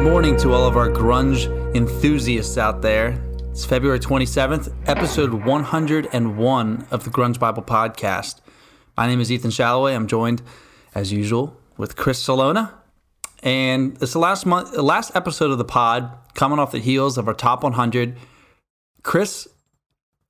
Good morning to all of our grunge enthusiasts out there. It's February 27th, episode 101 of the Grunge Bible Podcast. My name is Ethan Shalloway. I'm joined, as usual, with Chris Salona. And it's the last month, the last episode of the pod, coming off the heels of our top 100. Chris,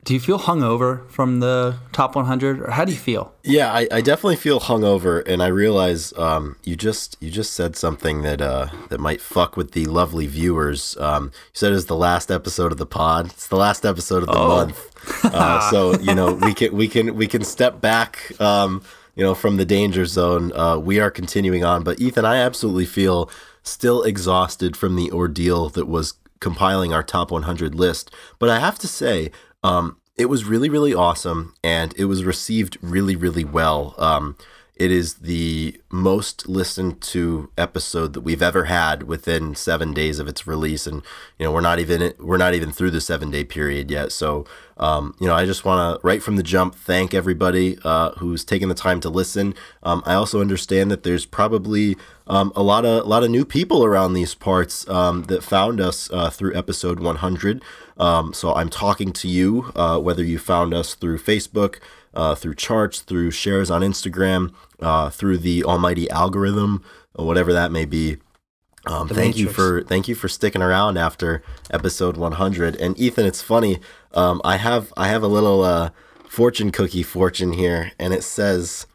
do you feel hungover from the top 100, or how do you feel? Yeah, I, I definitely feel hungover, and I realize um, you just you just said something that uh, that might fuck with the lovely viewers. Um, you said it's the last episode of the pod. It's the last episode of the Oh. month, uh, so you know we can we can we can step back. Um, you know, from the danger zone, uh, we are continuing on. But Ethan, I absolutely feel still exhausted from the ordeal that was compiling our top 100 list. But I have to say, um, it was really, really awesome, and it was received really, really well. Um, it is the most listened to episode that we've ever had within seven days of its release, and you know we're not even we're not even through the seven day period yet. So um, you know I just want to right from the jump thank everybody uh, who's taken the time to listen. Um, I also understand that there's probably um, a lot of a lot of new people around these parts um, that found us uh, through episode 100. Um, so I'm talking to you, uh, whether you found us through Facebook, uh, through charts, through shares on Instagram, uh, through the almighty algorithm, or whatever that may be. Um, thank you for thank you for sticking around after episode 100. And Ethan, it's funny. Um, I have I have a little uh, fortune cookie fortune here, and it says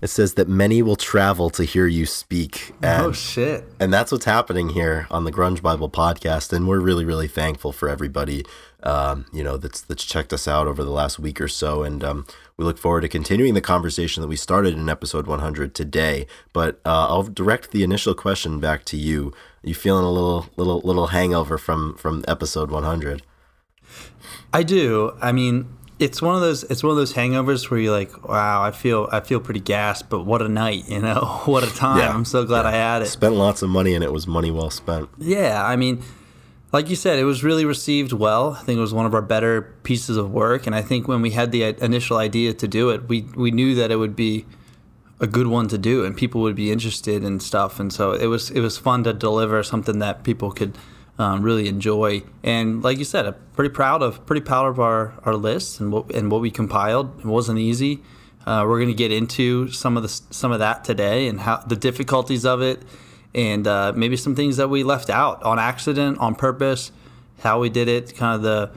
it says that many will travel to hear you speak. And oh, shit. and that's what's happening here on the Grunge Bible podcast, and we're really, really thankful for everybody, um, you know, that's that's checked us out over the last week or so, and um, we look forward to continuing the conversation that we started in episode 100 today. But uh, I'll direct the initial question back to you. you feeling a little, little, little hangover from from episode 100? I do. I mean, it's one of those it's one of those hangovers where you're like, wow, I feel I feel pretty gassed, but what a night, you know, what a time. Yeah. I'm so glad I had it. Spent lots of money, and it was money well spent. Yeah, I mean, like you said, it was really received well. I think it was one of our better pieces of work, and I think when we had the initial idea to do it, we we knew that it would be a good one to do, and people would be interested in stuff, and so it was it was fun to deliver something that people could. Um, really enjoy, and like you said, I'm pretty proud of pretty proud of our, our list and what and what we compiled. It wasn't easy. Uh, we're going to get into some of the some of that today and how the difficulties of it, and uh, maybe some things that we left out on accident, on purpose, how we did it, kind of the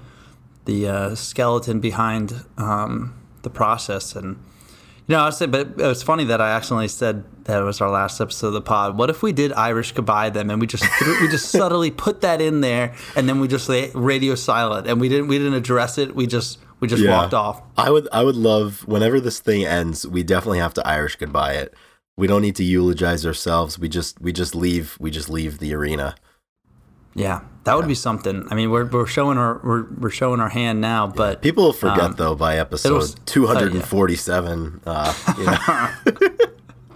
the uh, skeleton behind um, the process. And know, I said, but it was funny that I accidentally said that it was our last episode of the pod. What if we did Irish goodbye them and we just threw, we just subtly put that in there and then we just lay radio silent and we didn't we didn't address it. We just we just walked off. I would I would love whenever this thing ends, we definitely have to Irish goodbye it. We don't need to eulogize ourselves. We just we just leave we just leave the arena. Yeah, that would be something. I mean, we're, we're showing our we're, we're showing our hand now, but People will forget Um, though by episode 247. Uh, you know.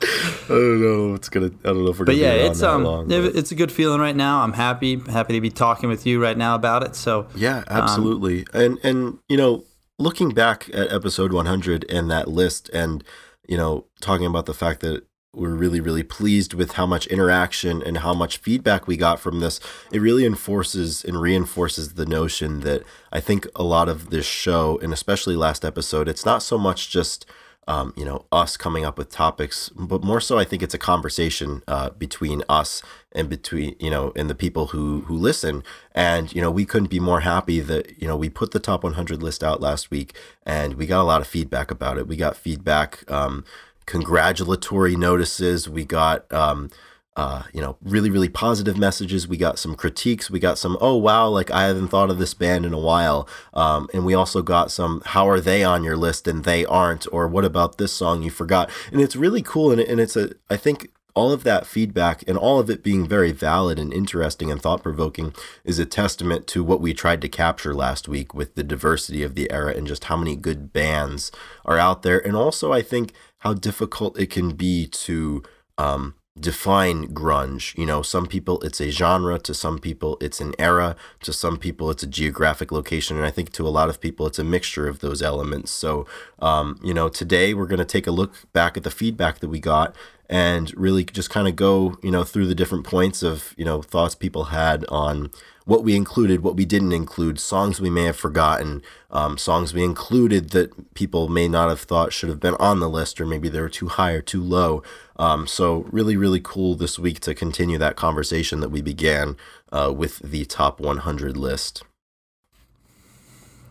I don't know. It's gonna. I don't know if we're but gonna yeah, it's that um long. but- it's a good feeling right now. I'm happy happy to be talking with you right now about it. So Yeah, absolutely. and and you know, looking back at episode 100 and that list and you know, talking about the fact that we're really really pleased with how much interaction and how much feedback we got from this, it really enforces and reinforces the notion that I think a lot of this show and especially last episode, it's not so much just um, you know, us coming up with topics, but more so, I think it's a conversation uh, between us and between you know and the people who who listen. And you know, we couldn't be more happy that you know we put the top 100 list out last week, and we got a lot of feedback about it. We got feedback, um, congratulatory notices. We got um, uh, you know, really, really positive messages. We got some critiques. We got some, oh, wow, like I haven't thought of this band in a while. Um, and we also got some, how are they on your list and they aren't? Or what about this song you forgot? And it's really cool. And, and it's a, I think all of that feedback and all of it being very valid and interesting and thought provoking is a testament to what we tried to capture last week with the diversity of the era and just how many good bands are out there. And also, I think how difficult it can be to, um, define grunge. You know, some people it's a genre, to some people it's an era, to some people it's a geographic location, and I think to a lot of people it's a mixture of those elements. So, um, you know, today we're going to take a look back at the feedback that we got and really just kind of go, you know, through the different points of, you know, thoughts people had on what we included, what we didn't include, songs we may have forgotten, um, songs we included that people may not have thought should have been on the list, or maybe they were too high or too low. Um, so, really, really cool this week to continue that conversation that we began uh, with the top 100 list.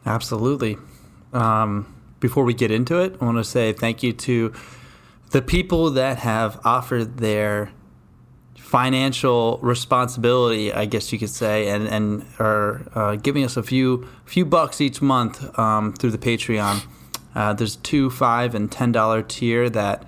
Absolutely. Um, before we get into it, I want to say thank you to the people that have offered their financial responsibility, I guess you could say, and and are uh, giving us a few few bucks each month um, through the Patreon. Uh, there's two, five, and ten dollar tier that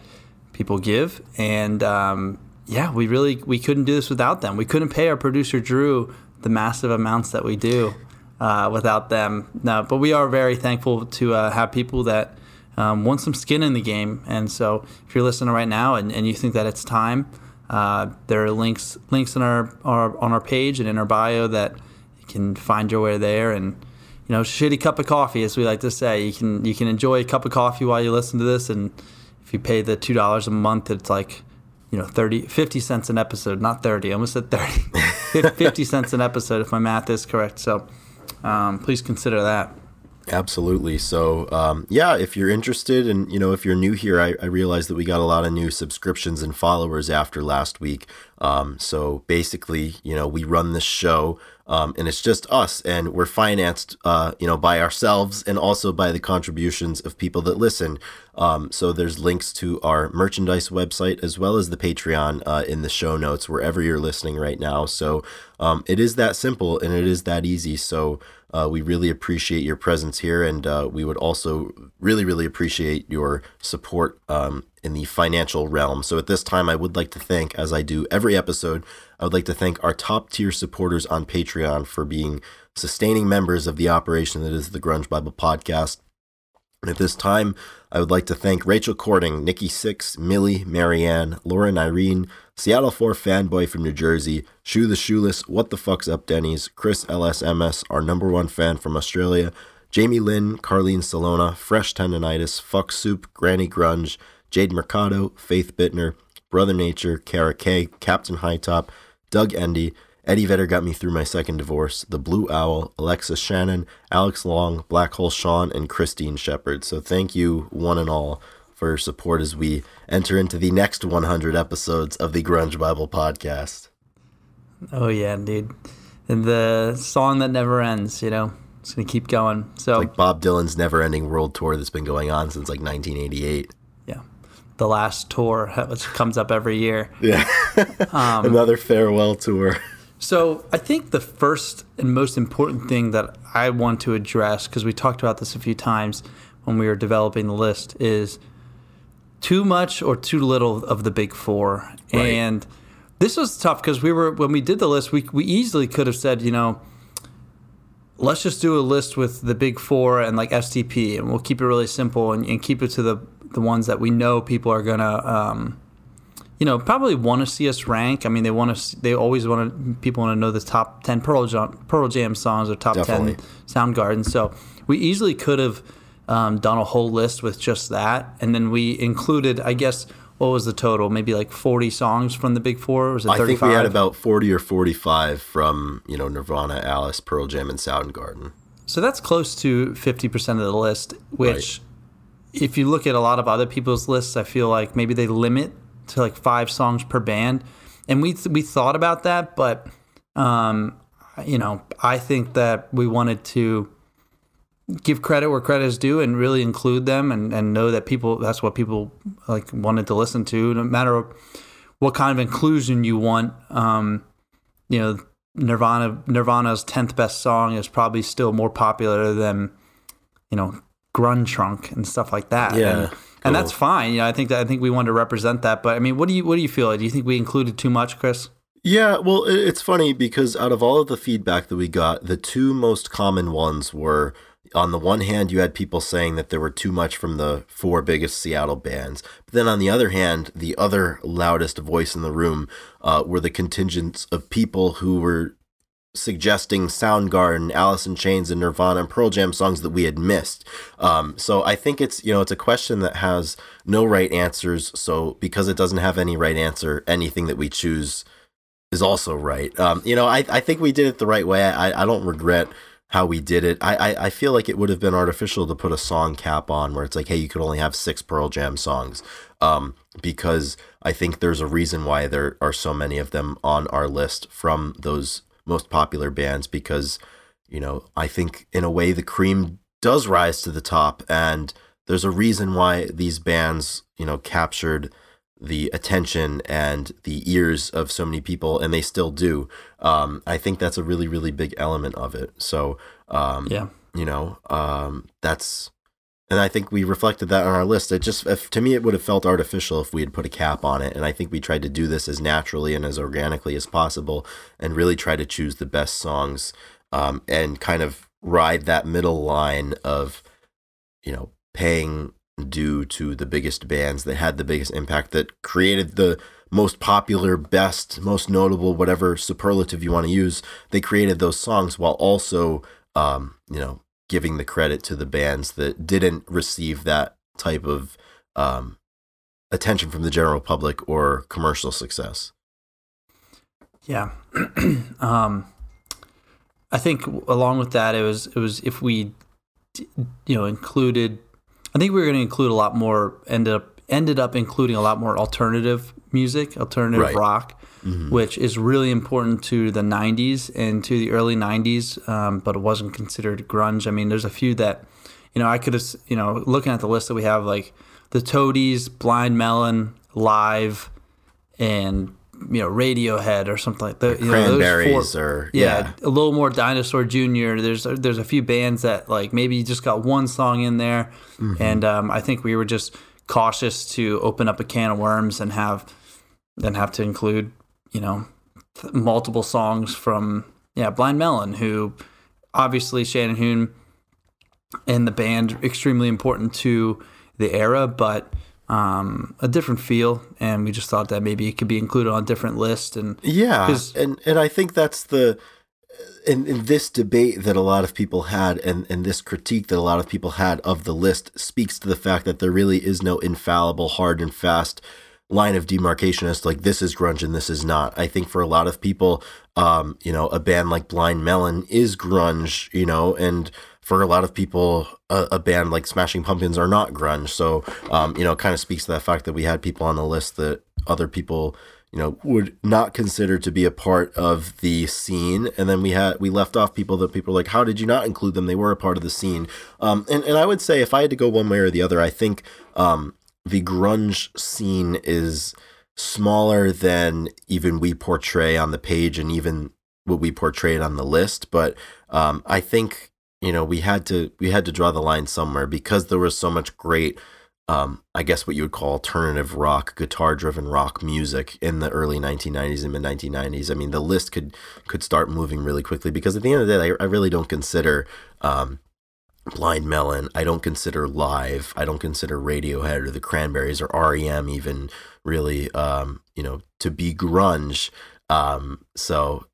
people give, and um, yeah, we really we couldn't do this without them. We couldn't pay our producer Drew the massive amounts that we do uh, without them. No, but we are very thankful to uh, have people that um, want some skin in the game, and so if you're listening right now and, and you think that it's time. Uh, there are links links in our, our on our page and in our bio that you can find your way there. And you know shitty cup of coffee as we like to say. You can you can enjoy a cup of coffee while you listen to this. And if you pay the two dollars a month it's like you know 30 50 cents an episode. Not 30 I almost said 30 50 cents an episode if my math is correct. So um, please consider that Absolutely. So, um, yeah, if you're interested and, you know, if you're new here, I, I realize that we got a lot of new subscriptions and followers after last week. Um, so basically, you know, we run this show um, and it's just us and we're financed, uh, you know, by ourselves and also by the contributions of people that listen. Um, so there's links to our merchandise website as well as the Patreon uh, in the show notes wherever you're listening right now. So um, it is that simple and it is that easy. So, uh, we really appreciate your presence here, and uh, we would also really, really appreciate your support um, in the financial realm. So, at this time, I would like to thank, as I do every episode, I would like to thank our top tier supporters on Patreon for being sustaining members of the operation that is the Grunge Bible Podcast. And at this time, I would like to thank Rachel Cording, Nikki Six, Millie, Marianne, Lauren Irene, Seattle 4 fanboy from New Jersey, Shoe the Shoeless, What the Fuck's Up Denny's, Chris LSMS, our number one fan from Australia, Jamie Lynn, Carlene Salona, Fresh Tendonitis, Fuck Soup, Granny Grunge, Jade Mercado, Faith Bittner, Brother Nature, Kara K, Captain Hightop, Doug Endy, Eddie Vedder got me through my second divorce, The Blue Owl, Alexis Shannon, Alex Long, Black Hole Sean, and Christine Shepard. So thank you, one and all, for your support as we enter into the next 100 episodes of the Grunge Bible podcast. Oh yeah, dude. And the song that never ends, you know. It's going to keep going. So it's like Bob Dylan's never-ending world tour that's been going on since like 1988. Yeah. The last tour which comes up every year. Yeah. um, Another farewell tour. So I think the first and most important thing that I want to address, because we talked about this a few times when we were developing the list, is too much or too little of the big four. Right. And this was tough because we were when we did the list, we we easily could have said, you know, let's just do a list with the big four and like STP, and we'll keep it really simple and, and keep it to the the ones that we know people are gonna. Um, you know, probably want to see us rank. I mean, they want to. They always want to. People want to know the top ten Pearl Jam, Pearl Jam songs or top Definitely. ten Soundgarden. So we easily could have um, done a whole list with just that, and then we included, I guess, what was the total? Maybe like forty songs from the Big Four. was it? 35? I think we had about forty or forty-five from you know Nirvana, Alice, Pearl Jam, and Soundgarden. So that's close to fifty percent of the list. Which, right. if you look at a lot of other people's lists, I feel like maybe they limit to like five songs per band, and we we thought about that, but um, you know, I think that we wanted to give credit where credit is due and really include them and, and know that people that's what people like wanted to listen to. No matter what kind of inclusion you want um, you know nirvana nirvana's 10th best song is probably still more popular than you know grunge trunk and stuff like that. Yeah and, cool. and that's fine. You know i think that i think we want to represent that. But i mean what do you what do you feel do you think we included too much chris? Yeah, well, it's funny because out of all of the feedback that we got, the two most common ones were on the one hand, you had people saying that there were too much from the four biggest Seattle bands. But then on the other hand, the other loudest voice in the room uh, were the contingents of people who were suggesting Soundgarden, Alice in Chains, and Nirvana and Pearl Jam songs that we had missed. Um, so I think it's you know it's a question that has no right answers. So because it doesn't have any right answer, anything that we choose is also right. Um, you know, I, I think we did it the right way. I, I don't regret how we did it. I, I, I feel like it would have been artificial to put a song cap on where it's like, hey, you could only have six Pearl Jam songs. Um, because I think there's a reason why there are so many of them on our list from those most popular bands because, you know, I think in a way the cream does rise to the top and there's a reason why these bands, you know, captured the attention and the ears of so many people, and they still do. Um, I think that's a really, really big element of it. So, um, Yeah. you know, um, that's, and I think we reflected that on our list. It just, if, to me, it would have felt artificial if we had put a cap on it. And I think we tried to do this as naturally and as organically as possible, and really try to choose the best songs, um, and kind of ride that middle line of, you know, paying due to the biggest bands that had the biggest impact that created the most popular, best, most notable, whatever superlative you want to use. They created those songs while also, um, you know, giving the credit to the bands that didn't receive that type of um, attention from the general public or commercial success. Yeah. um, I think along with that, it was it was if we, you know, included. I think we were going to include a lot more. Ended up ended up including a lot more alternative music, alternative Right. rock, which is really important to the '90s and to the early '90s, um, but it wasn't considered grunge. I mean, there's a few that, you know, I could have, you know, looking at the list that we have, like the Toadies, Blind Melon, Live, and you know Radiohead or something like that. You know, Cranberries four- or yeah, yeah, a little more Dinosaur Jr. There's there's a few bands that like maybe you just got one song in there, Mm-hmm. and um, I think we were just cautious to open up a can of worms and have then have to include you know th- multiple songs from yeah Blind Melon, who obviously Shannon Hoon and the band extremely important to the era, but um, a different feel, and we just thought that maybe it could be included on a different list and yeah, and and I think that's the in, in this debate that a lot of people had and, and this critique that a lot of people had of the list speaks to the fact that there really is no infallible hard and fast line of demarcation as to like this is grunge and this is not. I think for a lot of people, um, you know, a band like Blind Melon is grunge, you know, and for a lot of people, a, a band like Smashing Pumpkins are not grunge. So, um, you know, kind of speaks to that fact that we had people on the list that other people, you know, would not consider to be a part of the scene. And then we had we left off people that people were like, how did you not include them? They were a part of the scene. Um, and and I would say if I had to go one way or the other, I think um, the grunge scene is smaller than even we portray on the page and even what we portrayed on the list. But um, I think you know we had to we had to draw the line somewhere because there was so much great um, I guess what you would call alternative rock, guitar-driven rock music in the early 1990s and mid 1990s. I mean, the list could could start moving really quickly because at the end of the day, I, I really don't consider um, Blind Melon. I don't consider Live. I don't consider Radiohead or the Cranberries or REM even really, um, you know, to be grunge. Um, so,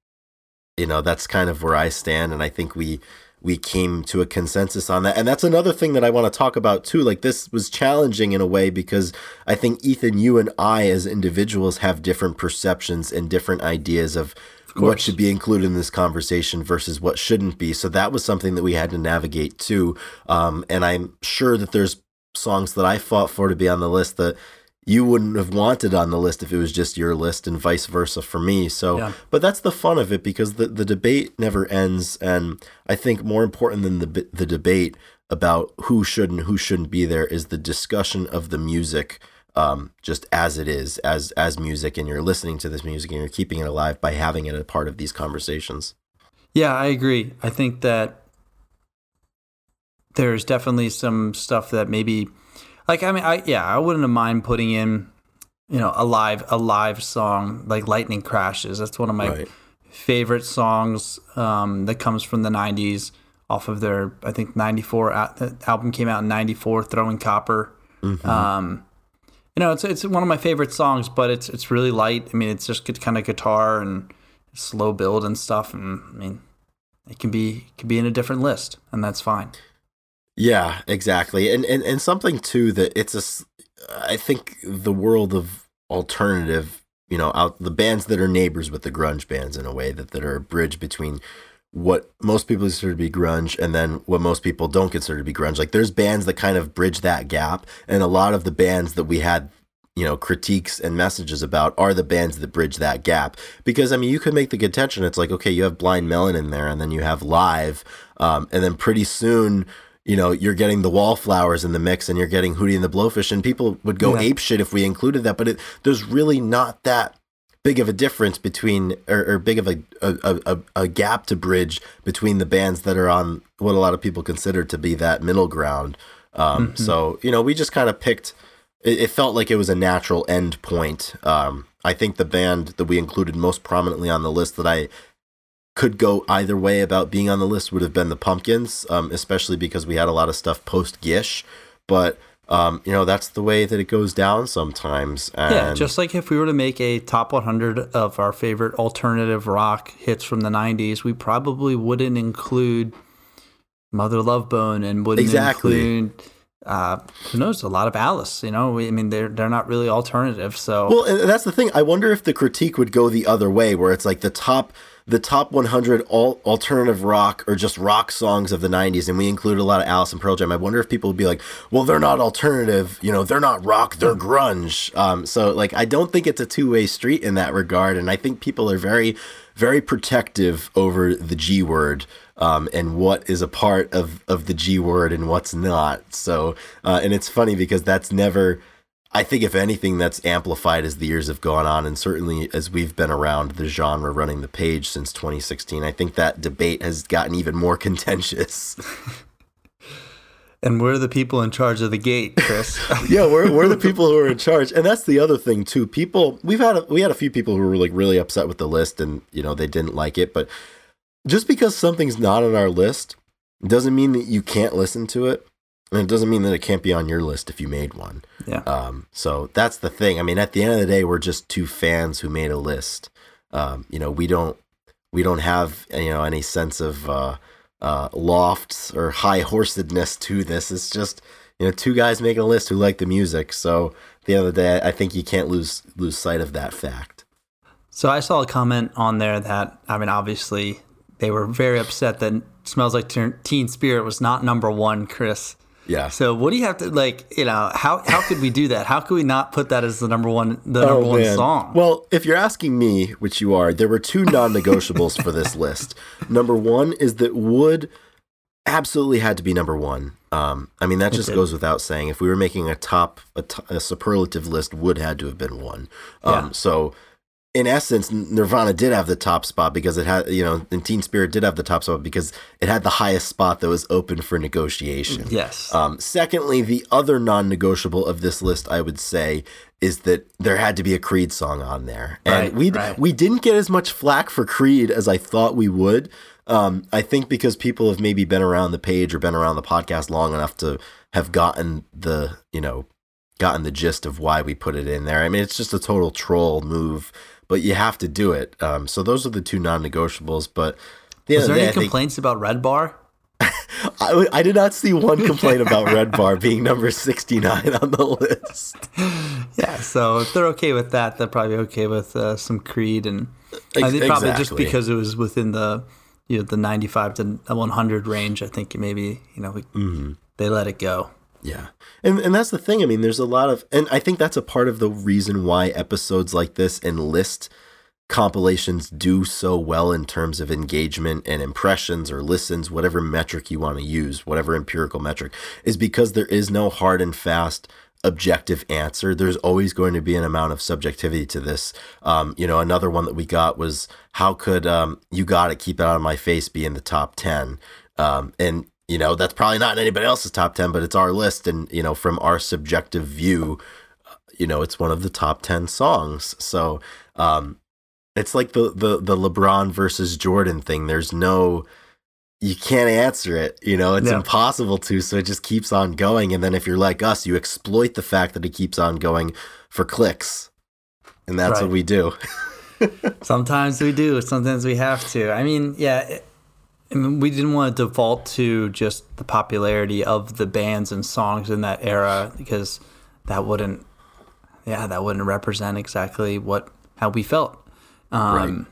you know, that's kind of where I stand, and I think we we came to a consensus on that. And that's another thing that I want to talk about too. Like this was challenging in a way because I think Ethan, you and I as individuals have different perceptions and different ideas of, what should be included in this conversation versus what shouldn't be. So that was something that we had to navigate too. Um, and I'm sure that there's songs that I fought for to be on the list that you wouldn't have wanted on the list if it was just your list and vice versa for me. So, Yeah. but that's the fun of it because the, the debate never ends. And I think more important than the, the debate about who should and who shouldn't be there is the discussion of the music um, just as it is, as as music, and you're listening to this music and you're keeping it alive by having it a part of these conversations. Yeah, I agree. I think that there's definitely some stuff that maybe like I mean I yeah, I wouldn't have mind putting in you know a live a live song like Lightning Crashes. That's one of my Right. favorite songs um, that comes from the 90s off of their I think '94 album came out in '94, Throwing Copper. Mm-hmm. Um, you know, it's it's one of my favorite songs, but it's it's really light. I mean, it's just kind of guitar and slow build and stuff, and I mean, it can be it can be in a different list, and that's fine. Yeah, exactly, and and and something too that it's a. I think the world of alternative, you know, out the bands that are neighbors with the grunge bands in a way that that are a bridge between what most people consider to be grunge and then what most people don't consider to be grunge. Like there's bands that kind of bridge that gap, and a lot of the bands that we had you know critiques and messages about are the bands that bridge that gap because i mean you could make the contention it's like okay you have blind melon in there and then you have live um, and then pretty soon you know you're getting the wallflowers in the mix and you're getting hootie and the blowfish and people would go yeah. ape shit if we included that but it, there's really not that big of a difference between or, or big of a, a, a, a, gap to bridge between the bands that are on what a lot of people consider to be that middle ground um, mm-hmm. so you know we just kind of picked it, it, felt like it was a natural end point um, i think the band that we included most prominently on the list that i could go either way about being on the list would have been the pumpkins um, especially because we had a lot of stuff post gish but um, you know that's the way that it goes down sometimes. And yeah, just like if we were to make a top 100 of our favorite alternative rock hits from the 90s, we probably wouldn't include Mother Love Bone and wouldn't exactly. include uh, who knows a lot of Alice. You know, I mean they're they're not really alternative. So well, and that's the thing. I wonder if the critique would go the other way, where it's like the top the top 100 all alternative rock or just rock songs of the 90s and we included a lot of alice and pearl jam i wonder if people would be like well they're not alternative you know they're not rock they're grunge um, so like i don't think it's a two-way street in that regard and i think people are very very protective over the g word um, and what is a part of, of the G word and what's not. So, uh, and it's funny because that's never I think if anything, that's amplified as the years have gone on, and certainly as we've been around the genre running the page since 2016. I think that debate has gotten even more contentious. and we're the people in charge of the gate, Chris. yeah, we're we're the people who are in charge, and that's the other thing too. People, we've had a, we had a few people who were like really upset with the list, and you know they didn't like it. But just because something's not on our list doesn't mean that you can't listen to it and it doesn't mean that it can't be on your list if you made one. Yeah. Um, so that's the thing. I mean, at the end of the day, we're just two fans who made a list. Um, you know, we don't we don't have you know any sense of uh, uh, lofts or high horsedness to this. It's just you know two guys making a list who like the music. So at the end of the day, I think you can't lose lose sight of that fact. So I saw a comment on there that I mean, obviously they were very upset that "Smells Like Teen Spirit" was not number one, Chris. Yeah. So what do you have to like? You know, how how could we do that? How could we not put that as the number one the oh, number one song? Well, if you're asking me, which you are, there were two non-negotiables for this list. Number one is that Would absolutely had to be number one. Um, I mean, that just goes without saying. If we were making a top a, t- a superlative list, Would had to have been one. Um, yeah. So in essence, Nirvana did have the top spot because it had, you know, and Teen Spirit did have the top spot because it had the highest spot that was open for negotiation. Yes. Um, secondly, the other non negotiable of this list, I would say, is that there had to be a Creed song on there. And right, we right. we didn't get as much flack for Creed as I thought we would. Um, I think because people have maybe been around the page or been around the podcast long enough to have gotten the, you know, gotten the gist of why we put it in there. I mean, it's just a total troll move but you have to do it. Um, so those are the two non-negotiables. But the was there any complaints think, about Red Bar? I, I, did not see one complaint about Red Bar being number 69 on the list. Yeah, so if they're okay with that, they're probably okay with uh, some Creed, and I think probably exactly. just because it was within the you know the 95 to 100 range. I think maybe you know we, mm-hmm. they let it go. Yeah. And and that's the thing. I mean, there's a lot of and I think that's a part of the reason why episodes like this and list compilations do so well in terms of engagement and impressions or listens, whatever metric you want to use, whatever empirical metric, is because there is no hard and fast objective answer. There's always going to be an amount of subjectivity to this. Um, you know, another one that we got was how could um, you got to keep it out of my face be in the top ten? Um, and you know that's probably not in anybody else's top 10 but it's our list and you know from our subjective view you know it's one of the top 10 songs so um it's like the the the lebron versus jordan thing there's no you can't answer it. You know, it's impossible to. So it just keeps on going. And then if you're like us, you exploit the fact that it keeps on going for clicks. And that's Right. what we do. Sometimes we do. Sometimes we have to. I mean, yeah. It, Mean, we didn't want to default to just the popularity of the bands and songs in that era because that wouldn't, yeah, that wouldn't represent exactly what how we felt. Um, Right.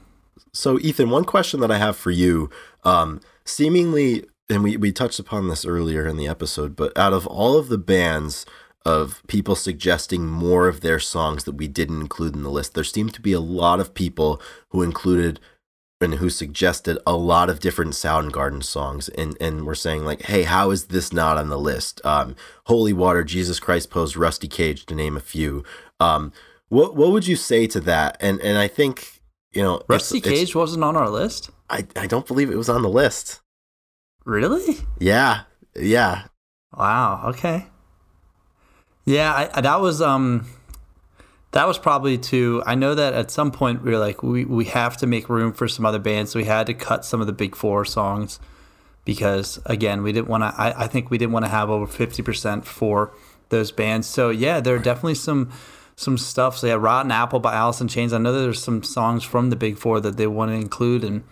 So, Ethan, one question that I have for you, um, seemingly, and we, we touched upon this earlier in the episode, but out of all of the bands of people suggesting more of their songs that we didn't include in the list, there seemed to be a lot of people who included and who suggested a lot of different Soundgarden songs, and and were saying like, "Hey, how is this not on the list?" Um, Holy Water, Jesus Christ Pose, Rusty Cage, to name a few. Um, what what would you say to that? And and I think you know, Rusty it's- Cage wasn't on our list. I I don't believe it was on the list. Really? Yeah, yeah, Wow. Okay. Yeah, I- that was um, that was probably too. I know that at some point we were like, we we have to make room for some other bands, so we had to cut some of the big four songs because again, we didn't want to. I, I think we didn't want to have over fifty percent for those bands. So yeah, there are definitely some some stuff. So yeah, Rotten Apple by Alice in Chains. I know there's some songs from the big four that they want to include, and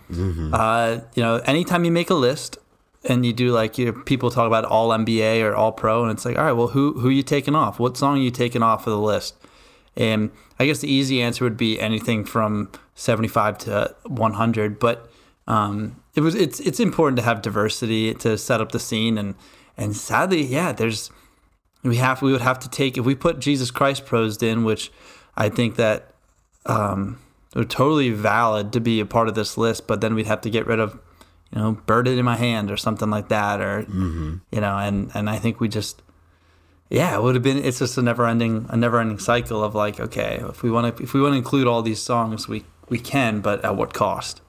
uh, you know, anytime you make a list and you do like you know, people talk about all NBA or all pro, and it's like, all right, well, who who you taking off? What song are you taking off of the list? And I guess the easy answer would be anything from 75 to 100. But um, it was it's it's important to have diversity to set up the scene, and and sadly, yeah, there's we have we would have to take if we put Jesus Christ Pose in, which I think that um, are totally valid to be a part of this list, but then we'd have to get rid of you know "Bird It in My Hand" or something like that, or you know, and and I think we just yeah, it would have been. It's just a never ending a never ending cycle of like, okay, if we want to if we want to include all these songs, we we can, but at what cost?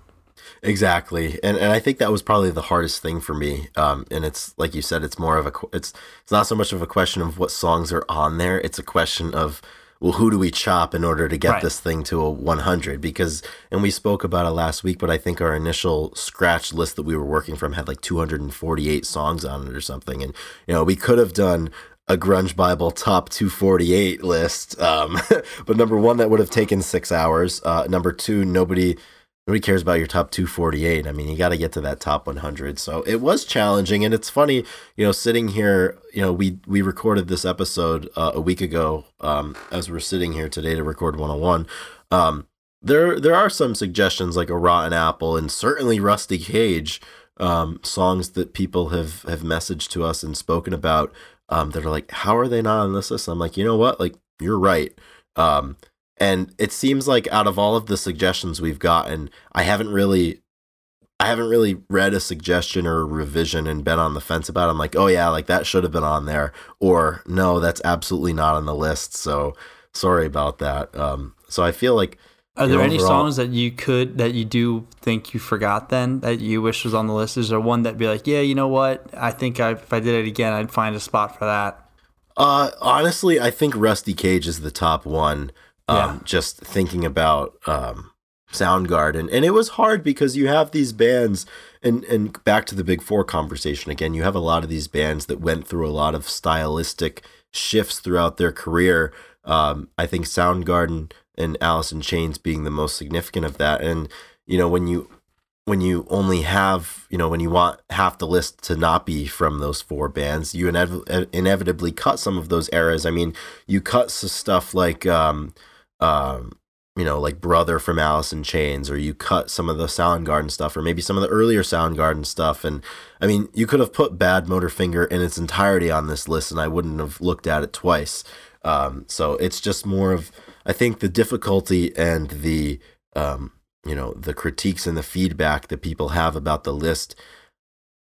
exactly. And and I think that was probably the hardest thing for me. Um, and it's like you said, it's more of a it's it's not so much of a question of what songs are on there. It's a question of well, who do we chop in order to get Right. this thing to a 100? Because, and we spoke about it last week, but I think our initial scratch list that we were working from had like 248 songs on it or something. And, you know, we could have done a Grunge Bible top 248 list. Um, but number one, that would have taken six hours. Uh, number two, nobody. Nobody cares about your top 248. I mean, you got to get to that top 100. So it was challenging, and it's funny, you know, sitting here. You know, we we recorded this episode uh, a week ago. Um, as we're sitting here today to record 101. Um, there there are some suggestions like a Rotten Apple and certainly Rusty Cage um, songs that people have have messaged to us and spoken about um, that are like, how are they not on this list? I'm like, you know what? Like, you're right. Um, and it seems like out of all of the suggestions we've gotten, I haven't really I haven't really read a suggestion or a revision and been on the fence about it. I'm like, oh yeah, like that should have been on there. Or no, that's absolutely not on the list. So sorry about that. Um, so I feel like Are there any songs that you could that you do think you forgot then that you wish was on the list? Is there one that'd be like, yeah, you know what? I think I, if I did it again, I'd find a spot for that. Uh, honestly, I think Rusty Cage is the top one. Um, Yeah. just thinking about um, Soundgarden, and it was hard because you have these bands, and and back to the Big Four conversation again. You have a lot of these bands that went through a lot of stylistic shifts throughout their career. Um, I think Soundgarden and Alice in Chains being the most significant of that, and you know when you when you only have, you know, when you want half the list to not be from those four bands, you inev- inevitably cut some of those eras. I mean, you cut stuff like, um, um, you know, like Brother from Alice in Chains, or you cut some of the Soundgarden stuff, or maybe some of the earlier Soundgarden stuff. And I mean, you could have put Badmotorfinger in its entirety on this list, and I wouldn't have looked at it twice. Um, so it's just more of, I think, the difficulty and the, um, you know the critiques and the feedback that people have about the list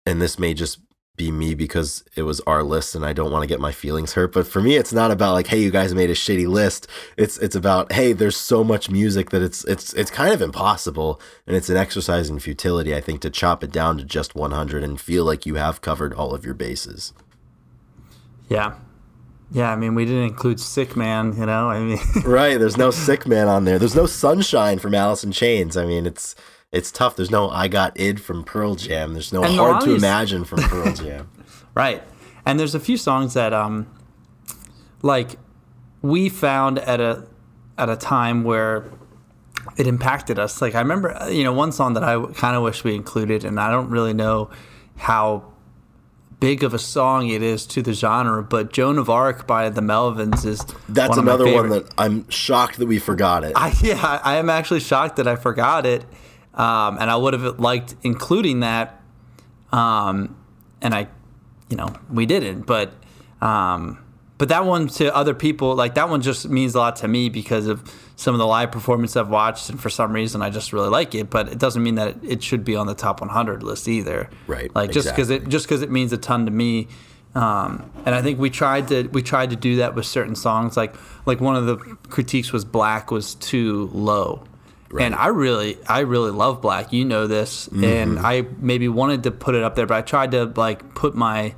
and this may just be me because it was our list and I don't want to get my feelings hurt but for me it's not about like hey you guys made a shitty list. It's it's about hey there's so much music that it's it's it's kind of impossible and it's an exercise in futility I think to chop it down to just 100 and feel like you have covered all of your bases. Yeah, yeah. I mean, we didn't include Sick Man. You know, I mean, right there's no sick man on there there's no sunshine from Alice in Chains I mean it's it's tough. There's no I got id from Pearl Jam. There's no And hard to imagine from Pearl Jam. Right. And there's a few songs that um like we found at a at a time where it impacted us. Like I remember you know one song that I kind of wish we included and I don't really know how big of a song it is to the genre, but Joan of Arc by the Melvins is That's one another one that I'm shocked that we forgot it. I, yeah, I am actually shocked that I forgot it, um, and I would have liked including that, um, and I, you know, we didn't. But, um, but that one to other people, like that one, just means a lot to me because of some of the live performance I've watched, and for some reason I just really like it. But it doesn't mean that it, should be on the top 100 list either. Right, Like just because it just because it means a ton to me. Um, and I think we tried to we tried to do that with certain songs. Like like one of the critiques was Black was too low, and I really I really love Black. You know this, and I maybe wanted to put it up there, but I tried to like put my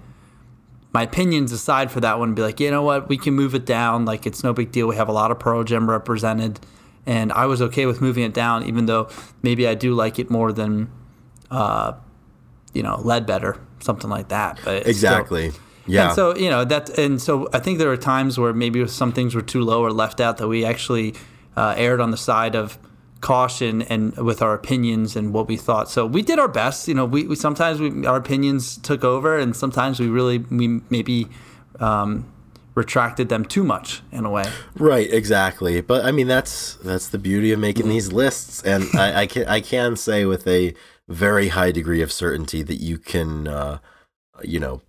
my opinions aside for that one and be like, you know what, we can move it down. Like it's no big deal. We have a lot of Pearl Jam represented, and I was okay with moving it down, even though maybe I do like it more than, uh, you know, Ledbetter, something like that. But it's still- exactly. yeah. and so you know that, and so I think there are times where maybe some things were too low or left out that we actually uh, erred on the side of caution and with our opinions and what we thought. So we did our best. You know, we, we sometimes we, our opinions took over, and sometimes we really we maybe um, retracted them too much in a way. Right, exactly. But I mean, that's that's the beauty of making these lists, and I, I can I can say with a very high degree of certainty that you can, uh, you know,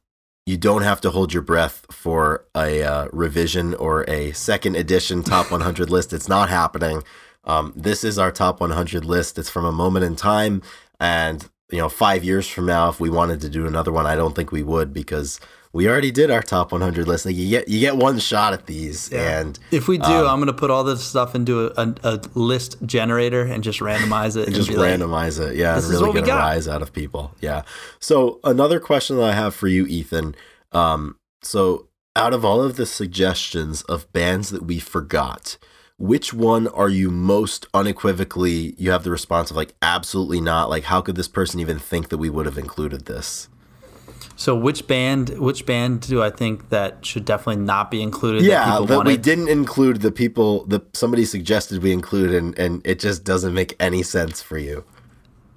you don't have to hold your breath for a uh, revision or a second edition top 100 list. It's not happening. Um, this is our top 100 list. It's from a moment in time, and you know, five years from now, if we wanted to do another one, I don't think we would because we already did our top 100 list. Like you get you get one shot at these, and If we do, Um, I'm going to put all this stuff into a, a, a list generator and just randomize it and, just be like, randomize it. Yeah, "This and is really what we got." rise out of people. Yeah. So another question that I have for you, Ethan. Um, so out of all of the suggestions of bands that we forgot, which one are you most unequivocally you have the response of like absolutely not? Like how could this person even think that we would have included this? So which band? Which band do I think that should definitely not be included? Yeah, people that we didn't include the people that somebody suggested we include and and it just doesn't make any sense for you.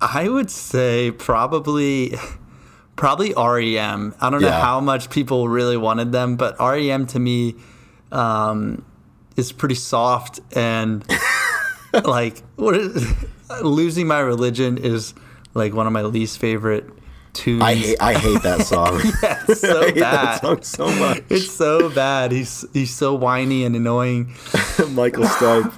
I would say probably, probably REM. I don't know how much people really wanted them, but REM to me um, is pretty soft and like what is, losing my religion is like one of my least favorite tunes. I hate I hate that song. Yeah, it's so I hate bad. that song so much. It's so bad. He's he's so whiny and annoying. Michael Stipe.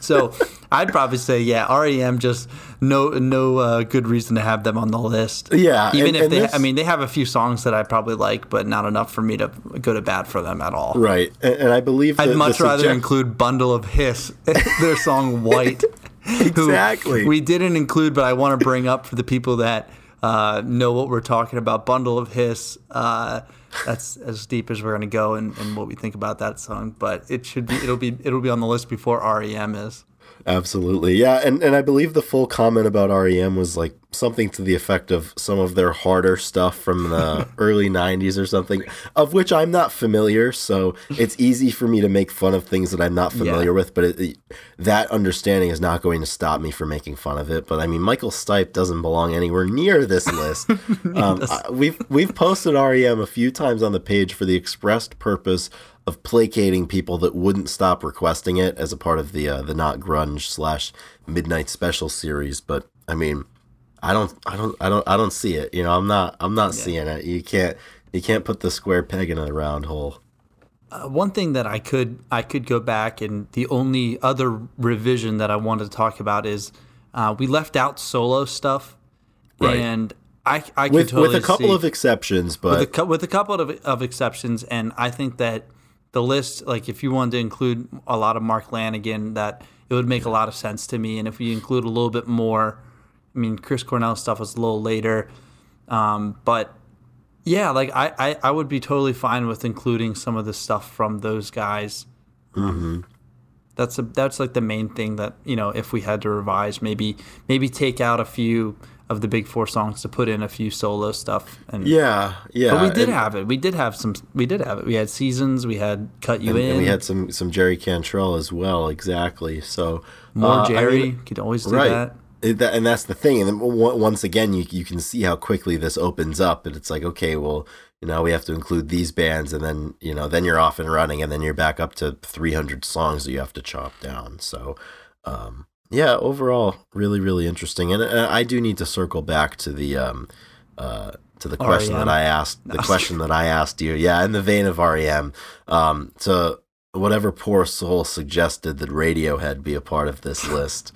So I'd probably say yeah, REM. Just no no uh, good reason to have them on the list. Yeah, even and- if and they, this- I mean, they have a few songs that I probably like, but not enough for me to go to bat for them at all. Right, and, and I believe I'd much the rather include "Bundle of Hiss," their song "White." Exactly. We didn't include, but I want to bring up for the people that uh, know what we're talking about. "Bundle of Hiss." Uh, that's as deep as we're going to go and, and what we think about that song. But it should be. It'll be. It'll be on the list before REM is. Absolutely, yeah, and and I believe the full comment about REM was like something to the effect of some of their harder stuff from the early '90s or something, of which I'm not familiar. So it's easy for me to make fun of things that I'm not familiar Yeah. with, but it, it- that understanding is not going to stop me from making fun of it. But I mean, Michael Stipe doesn't belong anywhere near this list. um, I- we've we've posted REM a few times on the page for the expressed purpose of placating people that wouldn't stop requesting it as a part of the uh, the not grunge slash midnight special series. But I mean, I don't I don't I don't I don't see it. You know, I'm not I'm not seeing it. You can't you can't put the square peg in a round hole. Uh, one thing that I could I could go back and the only other revision that I wanted to talk about is uh, we left out solo stuff, Right. and I I could With totally with a couple see- of exceptions, but with a, with a couple of, of exceptions, and I think that the list, like if you wanted to include a lot of Mark Lanegan, that it would make a lot of sense to me. And if we include a little bit more, I mean, Chris Cornell stuff was a little later, um, but yeah, like I, I, I would be totally fine with including some of the stuff from those guys. That's a, that's like the main thing that you know if we had to revise, maybe maybe take out a few of the big four songs to put in a few solo stuff. And yeah, yeah. but we did and- have it. We did have some. We did have it. We had seasons. We had cut you and, in. and we had some some Jerry Cantrell as well. Exactly. So more uh, I Jerry. mean, Could always do right. that. It- that- and that's the thing. And then once again, you you can see how quickly this opens up. And it's like, okay, well, you know, we have to include these bands, and then you know, then you're off and running, and then you're back up to 300 songs that you have to chop down. So, um, yeah, overall, really, really interesting. And uh, I do need to circle back to the um, uh, to the question REM. that I asked. The question that I asked you. Yeah, in the vein of REM. Um, to whatever poor soul suggested that Radiohead be a part of this list.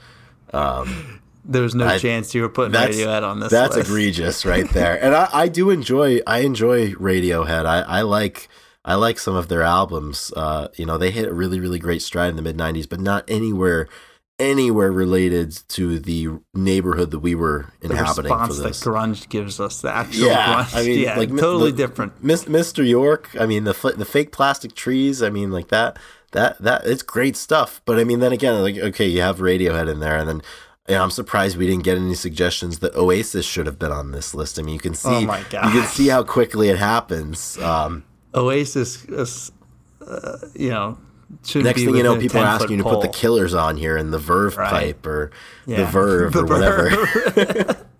Um, There was no I- chance you were putting Radiohead on this. that's list. egregious right there. And I, I do enjoy I enjoy Radiohead. I, I like I like some of their albums. Uh, you know, they hit a really, really great stride in the mid nineties, but not anywhere anywhere related to the neighborhood that we were The inhabiting for response that grunge gives us. The actual Yeah, grunge. I mean, yeah, like, totally the- different. Mr. Yorke, I mean the the fake plastic trees, I mean like that that that it's great stuff. But I mean then again like okay, you have Radiohead in there and then you know, I'm surprised we didn't get any suggestions that Oasis should have been on this list. I mean, you can see Oh my you can see how quickly it happens. Um, Oasis, is, uh, you know, shouldn't next thing you know, people are asking you to put the. Killers on here and the Verve Right. pipe or the Verve The or whatever.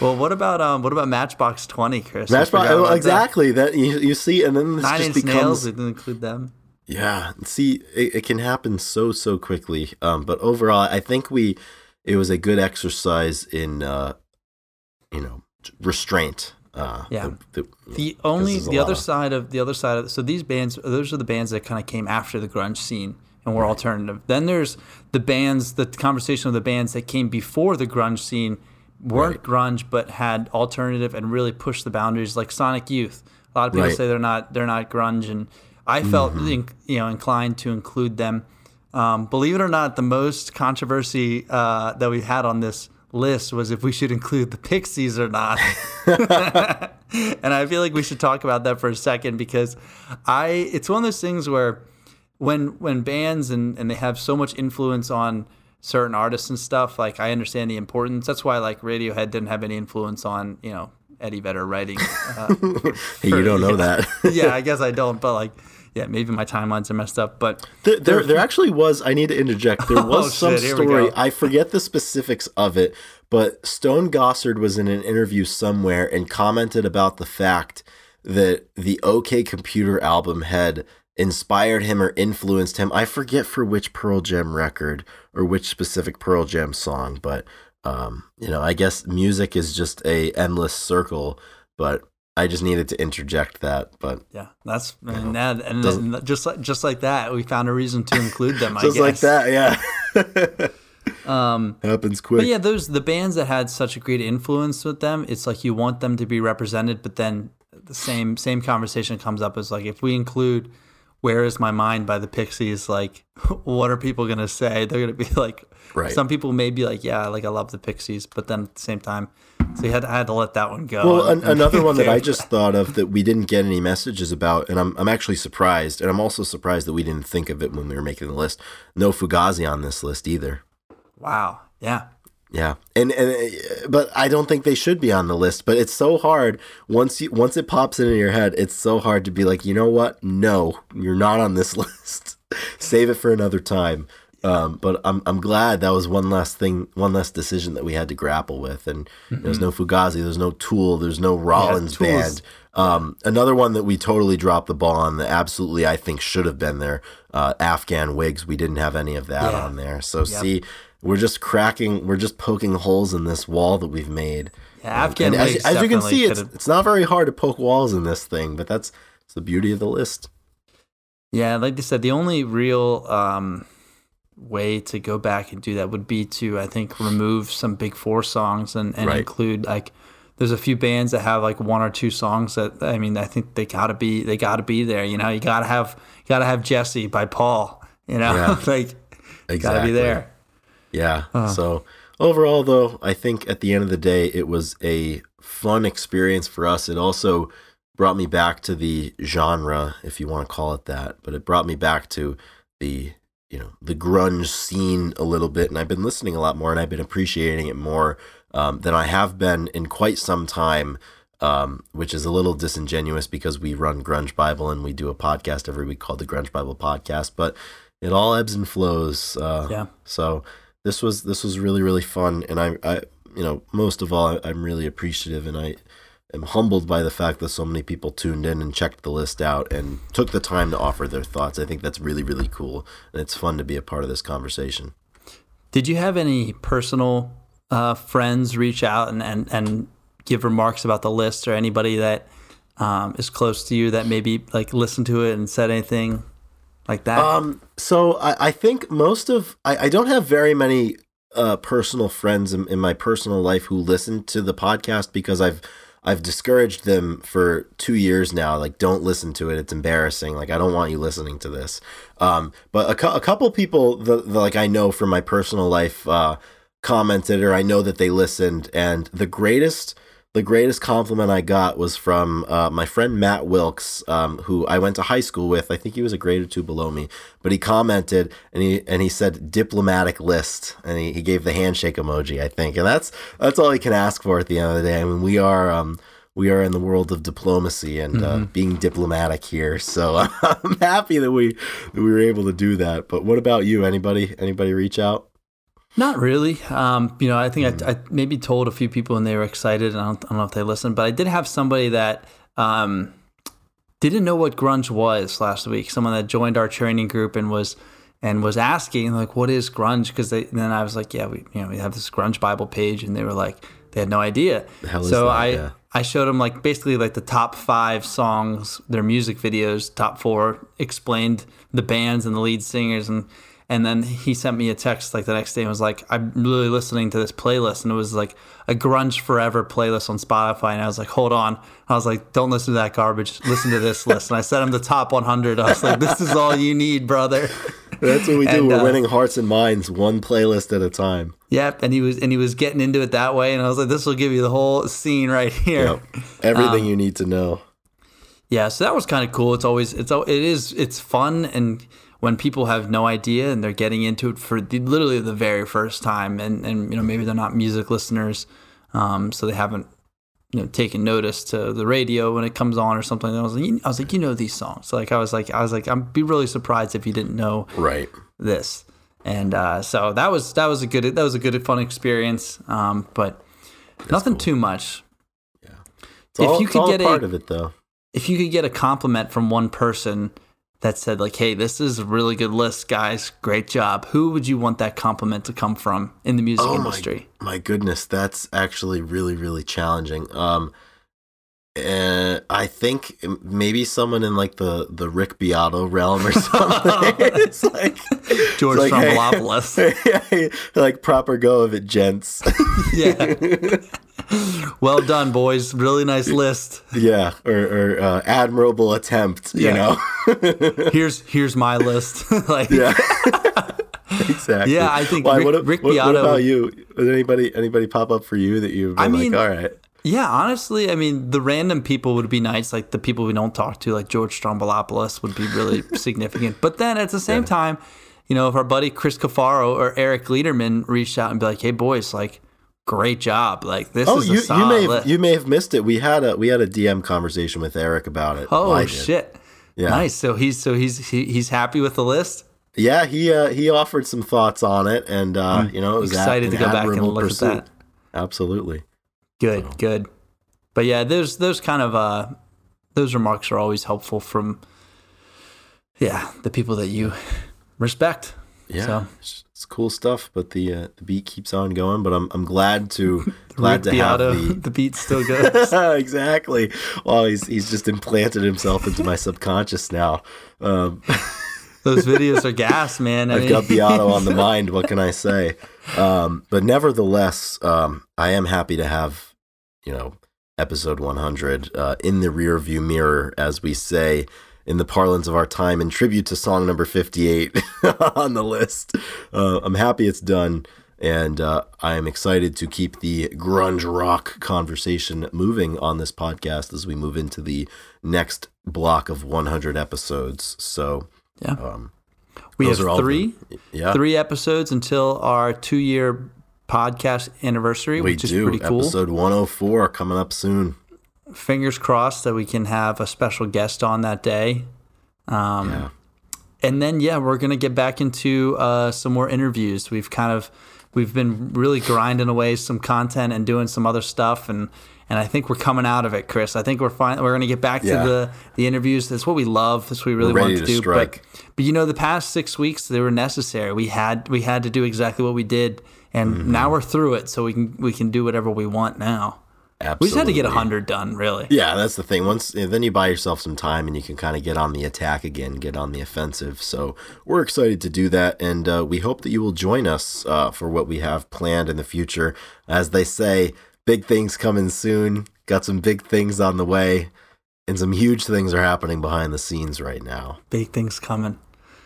Well, what about um, what about Matchbox Twenty, Chris? Matchbox, oh, about that. exactly. That you, you see, and then this Nine just becomes Nails. Didn't include them. Yeah, see, it, it can happen so so quickly. Um, but overall, I think we it was a good exercise in uh, you know restraint. Uh, Yeah. the, the- The only the other of- side of the other side of so these bands those are the bands that kind of came after the grunge scene and were alternative. Then there's the bands the conversation of the bands that came before the grunge scene weren't grunge but had alternative and really pushed the boundaries like Sonic Youth. A lot of people Right. Mm-hmm. say they're not they're not grunge and I felt in, you know inclined to include them. Um, believe it or not, the most controversy uh, that we had on this list was if we should include the Pixies or not. and I feel like we should talk about that for a second because I it's one of those things where when when bands and, and they have so much influence on certain artists and stuff, like I understand the importance. That's why like Radiohead didn't have any influence on, you know, Eddie Vedder writing. Uh, hey, you don't know that. yeah, I guess I don't, but like yeah, maybe my timelines are messed up. But There, there, there actually was. I need to interject. There was Oh, some shit, story. I forget the specifics of it, but Stone Gossard was in an interview somewhere and commented about the fact that the OK Computer album had inspired him or influenced him. I forget for which Pearl Jam record or which specific Pearl Jam song, but um, you know, I guess music is just a endless circle. But I just needed to interject that. But yeah, that's and, that, and then just like just like that, we found a reason to include them. I just like that, yeah. Um, Happens quick. But yeah, those the bands that had such a great influence with them, it's like you want them to be represented, but then the same same conversation comes up as like if we include "Where Is My Mind" by the Pixies, like what are people gonna say? They're gonna be like, Right. some people may be like, yeah, like I love the Pixies, but then at the same time, so you had I had to let that one go. Well, an, another one that I just thought of that we didn't get any messages about, and I'm I'm actually surprised, and I'm also surprised that we didn't think of it when we were making the list. No Fugazi on this list either. wow, yeah, Yeah, and and uh, but I don't think they should be on the list. But it's so hard once you once it pops into your head. It's so hard to be like, you know what? No, you're not on this list. Save it for another time. Um, but I'm I'm glad that was one last thing, one less decision that we had to grapple with. And there's no Fugazi, there's no Tool, there's no Rollins Tool's- band. Um, another one that we totally dropped the ball on that absolutely I think should have been there. Uh, Afghan Wigs, we didn't have any of that Yeah. on there. So see, we're just cracking, we're just poking holes in this wall that we've made. yeah. Afghan and as, Wigs as you can see, it's could've- it's not very hard to poke walls in this thing, but that's it's the beauty of the list. Yeah, like I said, the only real um, way to go back and do that would be to, I think, remove some Big Four songs and, and Right. include like. There's a few bands that have like one or two songs that I mean I think they gotta be they gotta be there. You know, you gotta have you gotta have Jessie by Paw. You know, Yeah. like Exactly. gotta be there. Yeah. So overall, though, I think at the end of the day, it was a fun experience for us. It also brought me back to the genre, if you want to call it that, but it brought me back to the you know the grunge scene a little bit, and I've been listening a lot more, and I've been appreciating it more um, than I have been in quite some time. Um, which is a little disingenuous because we run Grunge Bible and we do a podcast every week called the Grunge Bible Podcast, but it all ebbs and flows. Uh, Yeah. So this was this was really really fun, and I I you know most of all I, I'm really appreciative, and I am humbled by the fact that so many people tuned in and checked the list out and took the time to offer their thoughts. I think that's really really cool, and it's fun to be a part of this conversation. Did you have any personal uh, friends reach out and, and, and give remarks about the list or anybody that um, is close to you that maybe like listened to it and said anything like that? Um, so I, I think most of I, I don't have very many uh, personal friends in, in my personal life who listen to the podcast because I've I've discouraged them for two years now. Like, don't listen to it; it's embarrassing. Like, I don't want you listening to this. Um, but a, cou- a couple people that like I know from my personal life uh, commented, or I know that they listened, and the greatest the greatest compliment I got was from uh, my friend Matt Wilkes, um, who I went to high school with. I think he was a grade or two below me, but he commented and he and he said diplomatic list, and he, he gave the handshake emoji. I think, and that's that's all he can ask for at the end of the day. I mean, we are um, we are in the world of diplomacy and uh, being diplomatic here, so I'm happy that we that we were able to do that. But what about you? Anybody anybody reach out? Not really. Um, you know, I think I, I maybe told a few people and they were excited. And I don't, I don't know if they listened, but I did have somebody that um, didn't know what grunge was last week. Someone that joined our training group and was and was asking like, "What is grunge?" Because they then I was like, "Yeah, we you know we have this grunge Bible page," and they were like, they had no idea. so that? I Yeah. I showed them like basically like the top five songs, their music videos, top four, explained the bands and the lead singers and and then he sent me a text like the next day and was like, I'm really listening to this playlist and it was like a grunge forever playlist on Spotify and I was like, hold on. I was like, don't listen to that garbage. Listen to this list. And I sent him the top 100. I was like, this is all you need, brother. That's what we do. And, We're uh, winning hearts and minds, one playlist at a time. Yep. And he was and he was getting into it that way. And I was like, this will give you the whole scene right here. Yep. Everything Um, you need to know. Yeah, so that was kind of cool. It's always it's it is it's fun and when people have no idea and they're getting into it for the, literally the very first time and and you know maybe they're not music listeners um, so they haven't you know taken notice to the radio when it comes on or something. And I was like you- I was like you know these songs. Like I was like I was like I'd be really surprised if you didn't know Right. this. And uh, so that was that was a good that was a good fun experience. Um, but nothing too much. It's If all, you could get a- part of it, though. if you could get a compliment from one person that said like hey this is a really good list guys. Great job. Who would you want that compliment to come from in the music Oh industry? my, my goodness, that's actually really, really challenging. Um, uh, I think maybe someone in like the the Rick Beato realm or something. it's like george it's like, hey- Stroumboulopoulos. like proper go of it, gents. yeah well done boys really nice list yeah, or, or uh, admirable attempt. You Yeah. know. here's here's my list like yeah. exactly. Yeah, I think Why, Rick- what, Rick what, what Beato- about you? Did anybody anybody pop up for you that you've been I mean, like, all right? Yeah, honestly, I mean, the random people would be nice. Like the people we don't talk to, like George Stroumboulopoulos, would be really significant. But then at the same time, you know, if our buddy Chris Cafaro or Eric Liederman reached out and be like, "Hey, boys, like, great job! Like, this Oh, is a you, you may have, list." you may have missed it. We had a we had a DM conversation with Eric about it. oh shit! Yeah. Nice. So he's so he's he, he's happy with the list. Yeah, he uh, he offered some thoughts on it, and uh, you know, it was excited an to go back and look at that. Absolutely. Good, good. But yeah, those those kind of uh those remarks are always helpful from yeah, the people that you respect. Yeah, So- it's, it's cool stuff. But the uh, the beat keeps on going. But I'm I'm glad to glad to have the the beat still goes. exactly. Well, he's he's just implanted himself into my subconscious now. Um, Those videos are gas, man. I I've mean, got Beato on the mind. What can I say? Um, but nevertheless, um, I am happy to have, you know, episode 100 uh, in the rear view mirror, as we say in the parlance of our time, in tribute to song number 58 on the list. Uh, I'm happy it's done. And uh, I am excited to keep the grunge rock conversation moving on this podcast as we move into the next block of 100 episodes. So, Yeah. um, We Those have three, the- yeah. three episodes until our two-year podcast anniversary, We which is pretty cool. Episode 104 coming up soon. Fingers crossed that we can have a special guest on that day. Um, Yeah. and then yeah, we're gonna get back into uh, some more interviews. We've kind of we've been really grinding away some content and doing some other stuff, and and I think we're coming out of it, Chris. I think we're fine. We're gonna get back Yeah. to the the interviews. That's what we love. That's what we really want to, to do. strike. But but you know, the past six weeks they were necessary. We had we had to do exactly what we did, and Mm-hmm. now we're through it, so we can we can do whatever we want now. Absolutely. We just had to get hundred done, really. Yeah, that's the thing. Once then you buy yourself some time and you can kind of get on the attack again, get on the offensive. So we're excited to do that, and uh, we hope that you will join us uh, for what we have planned in the future. As they say, big things coming soon. Got some big things on the way, and some huge things are happening behind the scenes right now. Big things coming.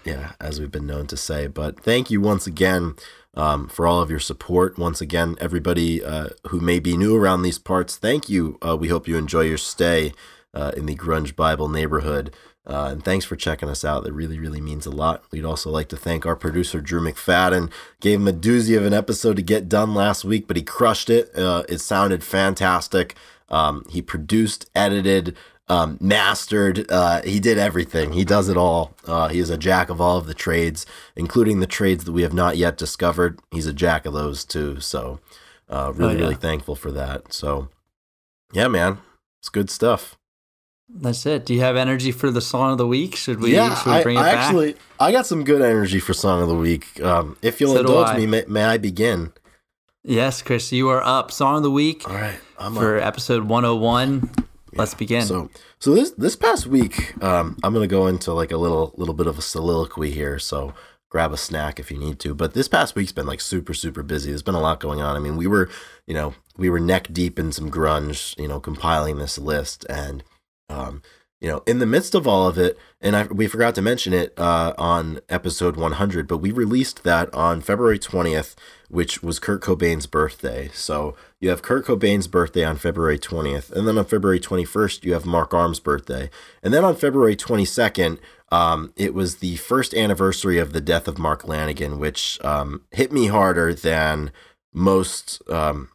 Yeah, as we've been known to say. But thank you once again um, for all of your support. Once again, everybody uh, who may be new around these parts, thank you. Uh, we hope you enjoy your stay uh, in the Grunge Bible neighborhood. Uh, and thanks for checking us out. That really, really means a lot. We'd also like to thank our producer, Drew McFadden. Gave him a doozy of an episode to get done last week, but he crushed it. Uh, it sounded fantastic. Um, he produced, edited, um, mastered. Uh, he did everything. He does it all. Uh, he is a jack of all of the trades, including the trades that we have not yet discovered. He's a jack of those too. So, uh, really, Oh, yeah. really thankful for that. So, yeah, man, it's good stuff. That's it. Do you have energy for the song of the week? Should we? yeah, should we I, bring it I back? actually, I got some good energy for song of the week. Um, if you'll So indulge me, may, may I begin? Yes, Chris, you are up. Song of the week All right, I'm for episode 101. Let's begin. So, so this this past week, um, I'm gonna go into like a little little bit of a soliloquy here. So grab a snack if you need to. But this past week's been like super super busy. There's been a lot going on. I mean, we were you know we were neck deep in some grunge, you know, compiling this list, and um, you know, in the midst of all of it, and I, we forgot to mention it uh, on episode 100, but we released that on February 20th, which was Kurt Cobain's birthday. So you have Kurt Cobain's birthday on February 20th, and then on February 21st, you have Mark Arm's birthday. And then on February 22nd, um, it was the first anniversary of the death of Mark Lanegan, which um, hit me harder than most um,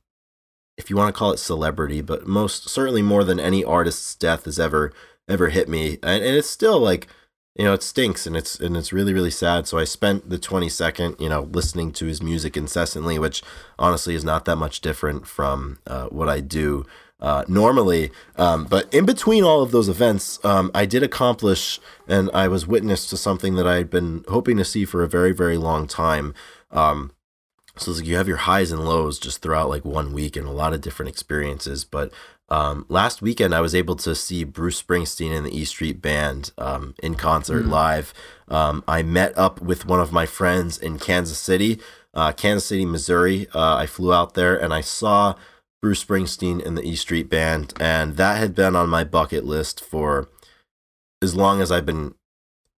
if you want to call it celebrity, but most certainly more than any artist's death has ever ever hit me, and, and it's still like you know it stinks and it's and it's really really sad. So I spent the twenty second you know listening to his music incessantly, which honestly is not that much different from uh, what I do. Uh, normally, um, but in between all of those events, um, I did accomplish, and I was witness to something that I had been hoping to see for a very, very long time. Um, so it's like you have your highs and lows just throughout like one week and a lot of different experiences. But um, last weekend, I was able to see Bruce Springsteen and the E Street Band um, in concert live. Um, I met up with one of my friends in Kansas City, uh, Kansas City, Missouri. Uh, I flew out there and I saw Bruce Springsteen and the E Street Band, and that had been on my bucket list for as long as I've been,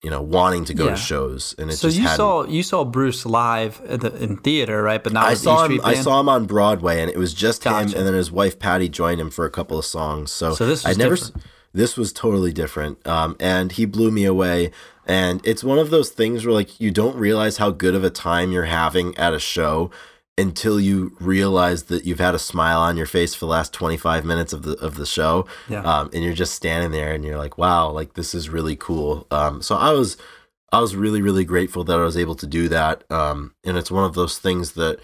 you know, wanting to go Yeah. to shows. And it so just you hadn't- saw you saw Bruce live at the, in theater, right? But not I saw him. I saw him on Broadway, and it was just him, and then his wife Patty joined him for a couple of songs. So, So this I was never. different. This was totally different, um, and he blew me away. And it's one of those things where like you don't realize how good of a time you're having at a show until you realize that you've had a smile on your face for the last 25 minutes of the of the show Yeah. um, and you're just standing there and you're like wow like this is really cool um, so i was i was really really grateful that i was able to do that um, and it's one of those things that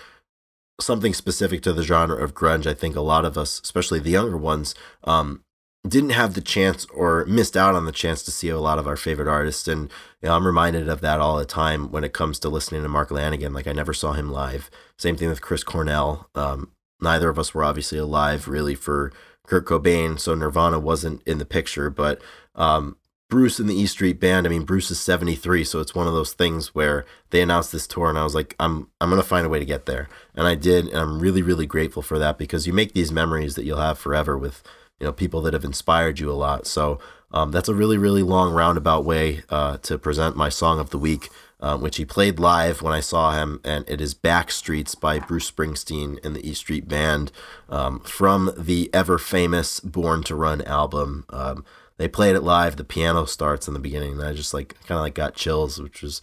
something specific to the genre of grunge i think a lot of us especially the younger ones um, didn't have the chance or missed out on the chance to see a lot of our favorite artists and you know, i'm reminded of that all the time when it comes to listening to mark lanegan like i never saw him live. Same thing with chris cornell. Um, neither of us were obviously alive really for kurt cobain so nirvana wasn't in the picture but um, bruce and the e street band i mean bruce is 73 so it's one of those things where they announced this tour and i was like i'm i'm gonna find a way to get there. And i did and i'm really really grateful for that because you make these memories that you'll have forever with you know people that have inspired you a lot. So um, that's a really really long roundabout way uh, to present my song of the week um, which he played live when i saw him and it is back streets by bruce springsteen and the e street band um, from the ever famous born to run album um, they played it live the piano starts in the beginning and i just like kind of like got chills which was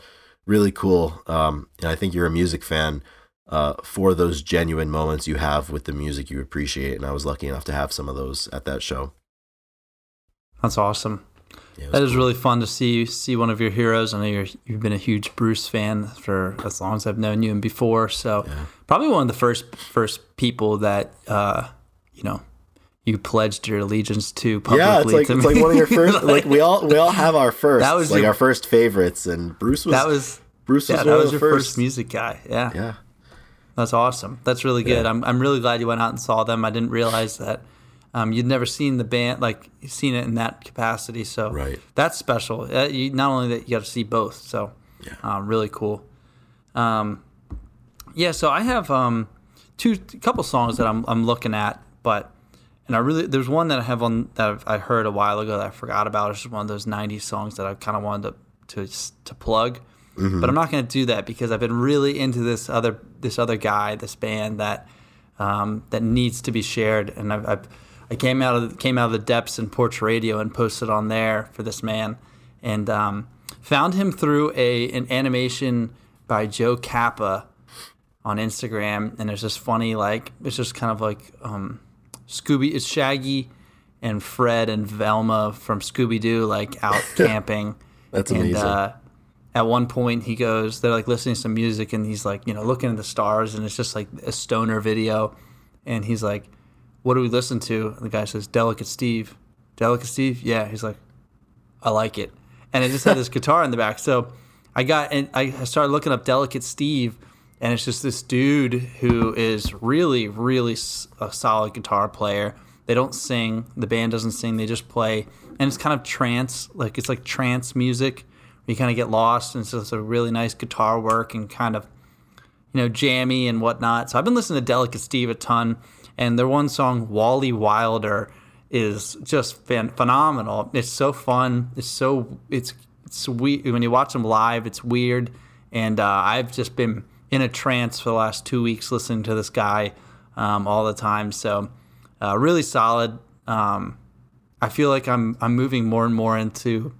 really cool. Um, and I think you're a music fan uh, for those genuine moments you have with the music you appreciate. And I was lucky enough to have some of those at that show. That's awesome. Yeah, That is cool. really fun to see see one of your heroes. I know you're, you've been a huge Bruce fan for as long as I've known you and before. So Yeah. probably one of the first first people that uh, you know you pledged your allegiance to publicly. Yeah, it's like it's like one of your first. like we all we all have our first. That was like your- our first favorites, and Bruce was that was Bruce was yeah one that of was the your first. first music guy. Yeah, Yeah, that's awesome. That's really good. Yeah. I'm I'm really glad you went out and saw them. I didn't realize that. Um, you'd never seen the band like seen it in that capacity, so Right. that's special. Uh, you, not only that you got to see both, so Yeah. um, really cool. Um, yeah, so I have um, two couple songs that I'm I'm looking at, but and I really there's one that I have on that I've, I heard a while ago that I forgot about. It's just one of those '90s songs that I kind of wanted to to to plug, but I'm not going to do that because I've been really into this other this other guy, this band that um, that needs to be shared, and I've, I've I came out of came out of the depths in Porch Radio and posted on there for this man, and um, found him through a an animation by Joe Kappa on Instagram, and there's this funny like it's just kind of like um, Scooby, it's Shaggy and Fred and Velma from Scooby Doo like out camping. That's and, amazing. Uh, at one point, he goes, they're like listening to some music, and he's like, you know, looking at the stars, and it's just like a stoner video, and he's like, "What do we listen to?" And the guy says, "Delicate Steve." Delicate Steve, yeah. He's like, I like it. And it just had this guitar in the back. So I got and I started looking up Delicate Steve, and it's just this dude who is really, really a solid guitar player. They don't sing. The band doesn't sing. They just play, and it's kind of trance, like it's like trance music. You kind of get lost, and it's just a really nice guitar work and kind of you know, jammy and whatnot. So I've been listening to Delicate Steve a ton, and their one song, Wally Wilder, is just fan- phenomenal. It's so fun. It's so it's sweet when you watch them live. It's weird, and uh, I've just been in a trance for the last two weeks listening to this guy um, all the time. So uh, really solid. Um, I feel like I'm I'm moving more and more into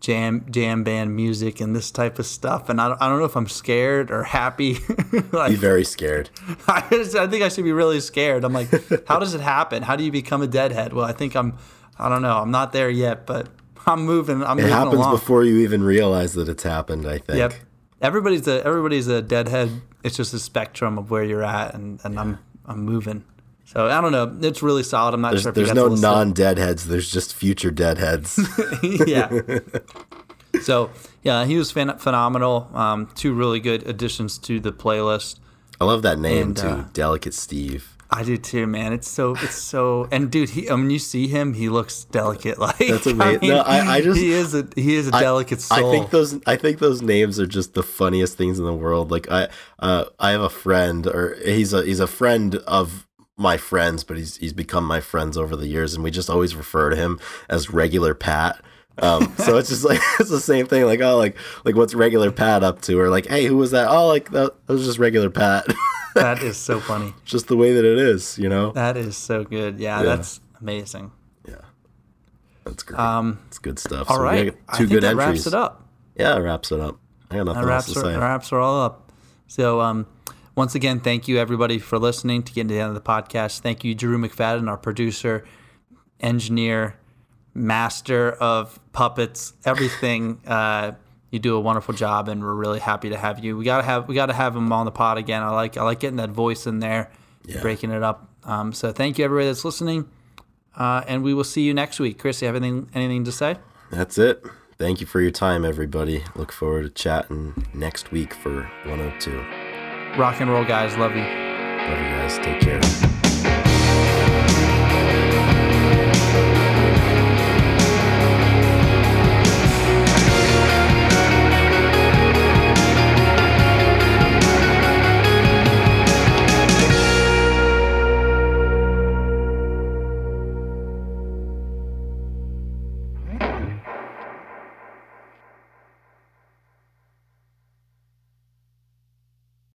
jam jam band music and this type of stuff. And I don't, I don't know if I'm scared or happy. Like Be very scared. I, just- I think I should be really scared. I'm like how does it happen? How do you become a deadhead? Well I think I'm I don't know. I'm not there yet but I'm moving I'm It moving happens along. before you even realize that it's happened. I think. yep. Everybody's a everybody's a deadhead. It's just a spectrum of where you're at and, and I'm I'm moving so I don't know it's really solid I'm not There's, sure there's no listen- non-deadheads. There's just future deadheads. yeah. So yeah, he was phen- phenomenal. Um, two really good additions to the playlist. I love that name And, too, uh, Delicate Steve. I do too, man. It's so it's so and dude, he when you see him, he looks delicate. Like That's amazing. No, I- I just- he is a he is a delicate soul. I think those I think those names are just the funniest things in the world. Like I uh I have a friend or he's a he's a friend of my friends, but he's he's become my friends over the years and we just always refer to him as regular Pat. Um so it's just like it's the same thing like oh like like what's regular Pat up to or like hey who was that? Oh like that, that was just regular Pat. that is so funny. just the way that it is, you know. That is so good. Yeah, Yeah. that's amazing. Yeah. That's great. Um, it's good stuff. all So we right, I two good that entries. wraps it up. Yeah, it wraps it up. I got nothing That else wraps to are, say. wraps are all up. So, um, once again, thank you everybody for listening to get to the end of the podcast. Thank you, Drew McFadden, our producer, engineer, master of puppets, everything. Uh, you do a wonderful job, and we're really happy to have you. We gotta have we gotta have him on the pod again. I like I like getting that voice in there, Yeah. breaking it up. Um, so thank you everybody that's listening, uh, and we will see you next week. Chris, you have anything anything to say? That's it. Thank you for your time, everybody. Look forward to chatting next week for 102. Rock and roll, guys. Love you. Love you guys. Take care.